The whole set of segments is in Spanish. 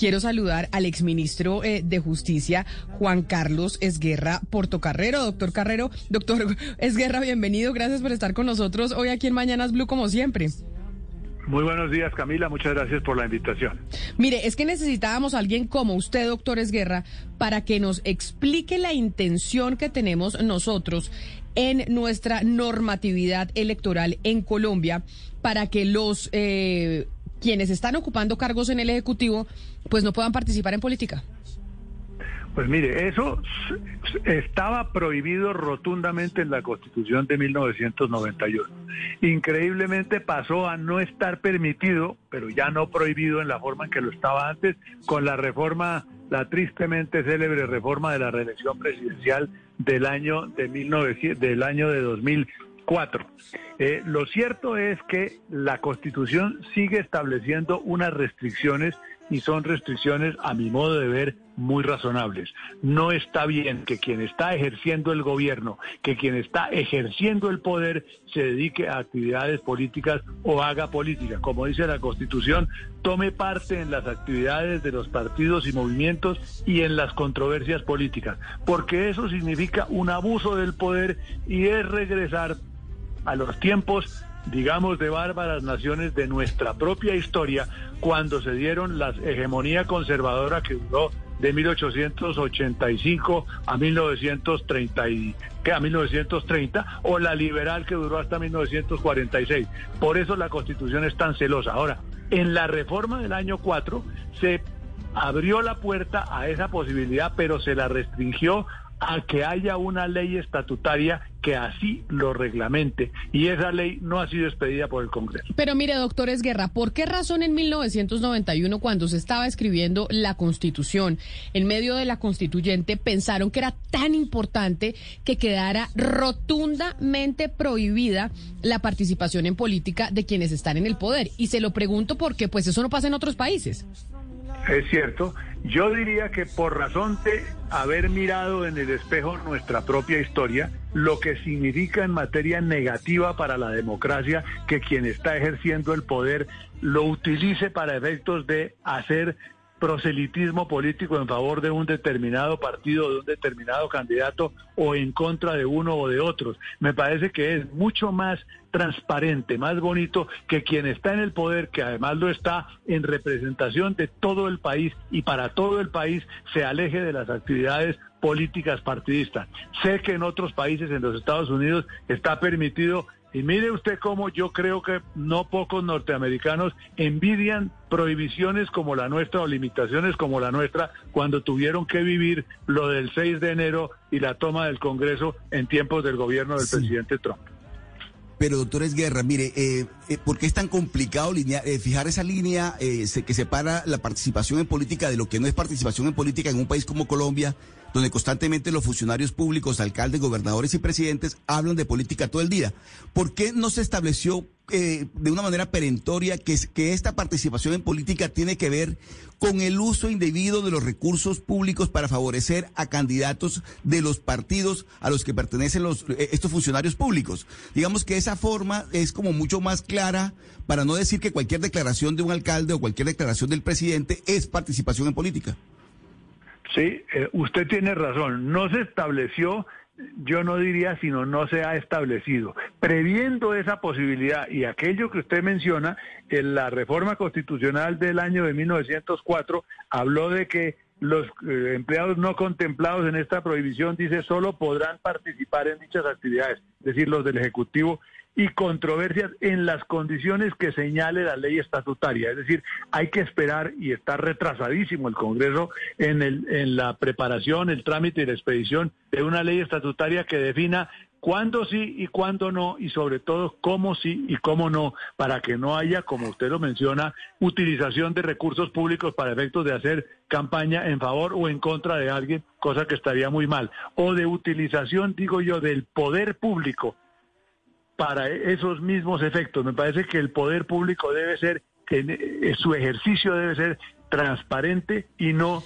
quiero saludar al exministro eh, de Justicia, Juan Carlos Esguerra Portocarrero. Doctor Carrero, doctor Esguerra, bienvenido. Gracias por estar con nosotros hoy aquí en Mañanas Blue, como siempre. Muy buenos días, Camila. Muchas gracias por la invitación. Mire, es que necesitábamos a alguien como usted, doctor Esguerra, para que nos explique la intención que tenemos nosotros en nuestra normatividad electoral en Colombia para que los eh, quienes están ocupando cargos en el Ejecutivo pues no puedan participar en política. Pues mire, eso estaba prohibido rotundamente en la Constitución de 1991. Increíblemente pasó a no estar permitido, pero ya no prohibido en la forma en que lo estaba antes, con la reforma, la tristemente célebre reforma de la reelección presidencial del año de 1900, del año de 2004. Eh, lo cierto es que la Constitución sigue estableciendo unas restricciones y son restricciones, a mi modo de ver, muy razonables. No está bien que quien está ejerciendo el gobierno, que quien está ejerciendo el poder, se dedique a actividades políticas o haga política. Como dice la Constitución, tome parte en las actividades de los partidos y movimientos y en las controversias políticas, porque eso significa un abuso del poder y es regresar a los tiempos digamos, de bárbaras naciones de nuestra propia historia cuando se dieron la hegemonía conservadora que duró de 1885 a 1930, que a 1930 o la liberal que duró hasta 1946. Por eso la Constitución es tan celosa. Ahora, en la reforma del año 4 se abrió la puerta a esa posibilidad, pero se la restringió a que haya una ley estatutaria que así lo reglamente. Y esa ley no ha sido expedida por el Congreso. Pero mire, doctor Esguerra, ¿por qué razón en 1991, cuando se estaba escribiendo la Constitución, en medio de la constituyente, pensaron que era tan importante que quedara rotundamente prohibida la participación en política de quienes están en el poder? Y se lo pregunto porque pues eso no pasa en otros países. Es cierto. Yo diría que por razón de haber mirado en el espejo nuestra propia historia, lo que significa en materia negativa para la democracia que quien está ejerciendo el poder lo utilice para efectos de hacer proselitismo político en favor de un determinado partido, de un determinado candidato o en contra de uno o de otros. Me parece que es mucho más transparente, más bonito que quien está en el poder, que además lo está en representación de todo el país y para todo el país, se aleje de las actividades políticas partidistas. Sé que en otros países, en los Estados Unidos, está permitido y mire usted cómo yo creo que no pocos norteamericanos envidian prohibiciones como la nuestra o limitaciones como la nuestra cuando tuvieron que vivir lo del 6 de enero y la toma del Congreso en tiempos del gobierno del presidente Trump. Pero doctor Esguerra, mire, eh, eh, ¿por qué es tan complicado eh, fijar esa línea eh, que separa la participación en política de lo que no es participación en política en un país como Colombia? Donde constantemente los funcionarios públicos, alcaldes, gobernadores y presidentes hablan de política todo el día. ¿Por qué no se estableció eh, de una manera perentoria que, que esta participación en política tiene que ver con el uso indebido de los recursos públicos para favorecer a candidatos de los partidos a los que pertenecen los, eh, estos funcionarios públicos? Digamos que esa forma es como mucho más clara para no decir que cualquier declaración de un alcalde o cualquier declaración del presidente es participación en política. Sí, eh, usted tiene razón. No se estableció, yo no diría, sino no se ha establecido. Previendo esa posibilidad y aquello que usted menciona, en la reforma constitucional del año de 1904 habló de que los eh, empleados no contemplados en esta prohibición, dice, solo podrán participar en dichas actividades, es decir, los del Ejecutivo y controversias en las condiciones que señale la ley estatutaria. Es decir, hay que esperar y está retrasadísimo el Congreso en, el, en la preparación, el trámite y la expedición de una ley estatutaria que defina cuándo sí y cuándo no, y sobre todo cómo sí y cómo no, para que no haya, como usted lo menciona, utilización de recursos públicos para efectos de hacer campaña en favor o en contra de alguien, cosa que estaría muy mal, o de utilización, digo yo, del poder público para esos mismos efectos. Me parece que el poder público debe ser, eh, su ejercicio debe ser transparente y no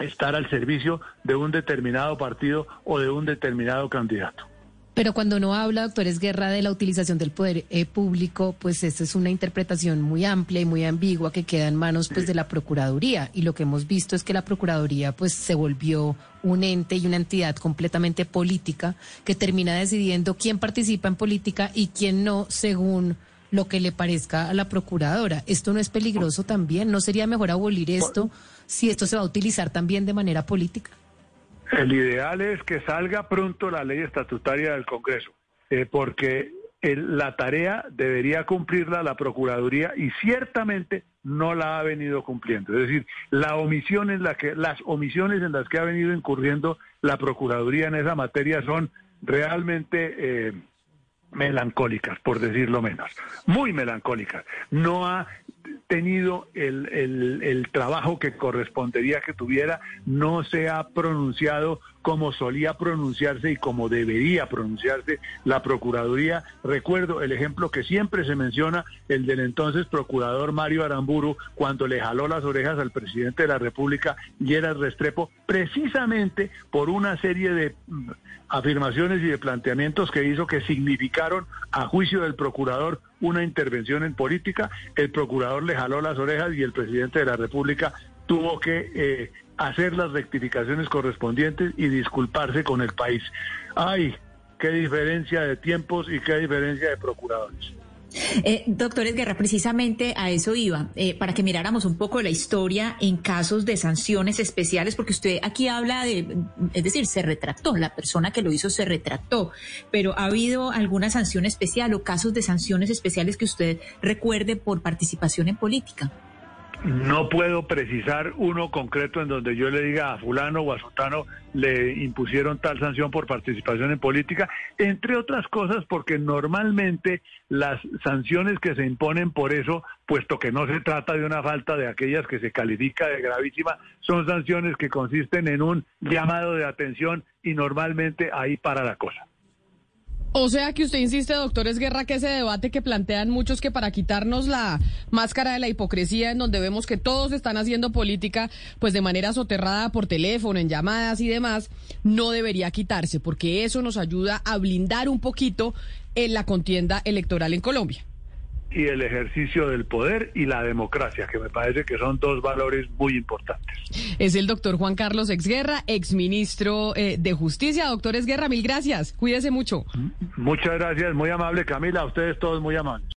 estar al servicio de un determinado partido o de un determinado candidato. Pero cuando no habla, doctor Guerra, de la utilización del poder eh, público, pues esta es una interpretación muy amplia y muy ambigua que queda en manos pues de la Procuraduría. Y lo que hemos visto es que la Procuraduría pues se volvió un ente y una entidad completamente política que termina decidiendo quién participa en política y quién no según lo que le parezca a la procuradora. ¿Esto no es peligroso también? ¿No sería mejor abolir esto si esto se va a utilizar también de manera política? El ideal es que salga pronto la ley estatutaria del Congreso, eh, porque la tarea debería cumplirla la Procuraduría y ciertamente no la ha venido cumpliendo. Es decir, la omisión en la que, las omisiones en las que ha venido incurriendo la Procuraduría en esa materia son realmente eh, melancólicas, por decirlo menos, muy melancólicas. No ha tenido el, el, trabajo que correspondería que tuviera, no se ha pronunciado como solía pronunciarse y como debería pronunciarse la Procuraduría. Recuerdo el ejemplo que siempre se menciona, el del entonces procurador Mario Aramburu, cuando le jaló las orejas al presidente de la República, Gerard Restrepo, precisamente por una serie de mm, afirmaciones y de planteamientos que hizo que significaron, a juicio del procurador, una intervención en política. El procurador le jaló las orejas y el presidente de la República tuvo que eh, hacer las rectificaciones correspondientes y disculparse con el país. Ay, qué diferencia de tiempos y qué diferencia de procuradores. Eh, doctores Guerra, precisamente a eso iba, eh, para que miráramos un poco la historia en casos de sanciones especiales, porque usted aquí habla de, es decir, se retractó, la persona que lo hizo se retractó, pero ¿ha habido alguna sanción especial o casos de sanciones especiales que usted recuerde por participación en política? No puedo precisar uno concreto en donde yo le diga a fulano o a sotano le impusieron tal sanción por participación en política, entre otras cosas porque normalmente las sanciones que se imponen por eso, puesto que no se trata de una falta de aquellas que se califica de gravísima, son sanciones que consisten en un llamado de atención y normalmente ahí para la cosa. O sea que usted insiste, doctor Guerra, que ese debate que plantean muchos que para quitarnos la máscara de la hipocresía, en donde vemos que todos están haciendo política, pues de manera soterrada por teléfono, en llamadas y demás, no debería quitarse, porque eso nos ayuda a blindar un poquito en la contienda electoral en Colombia y el ejercicio del poder y la democracia, que me parece que son dos valores muy importantes. Es el doctor Juan Carlos Exguerra, exministro eh, de Justicia. Doctor Exguerra, mil gracias. Cuídese mucho. Muchas gracias, muy amable Camila, a ustedes todos muy amables.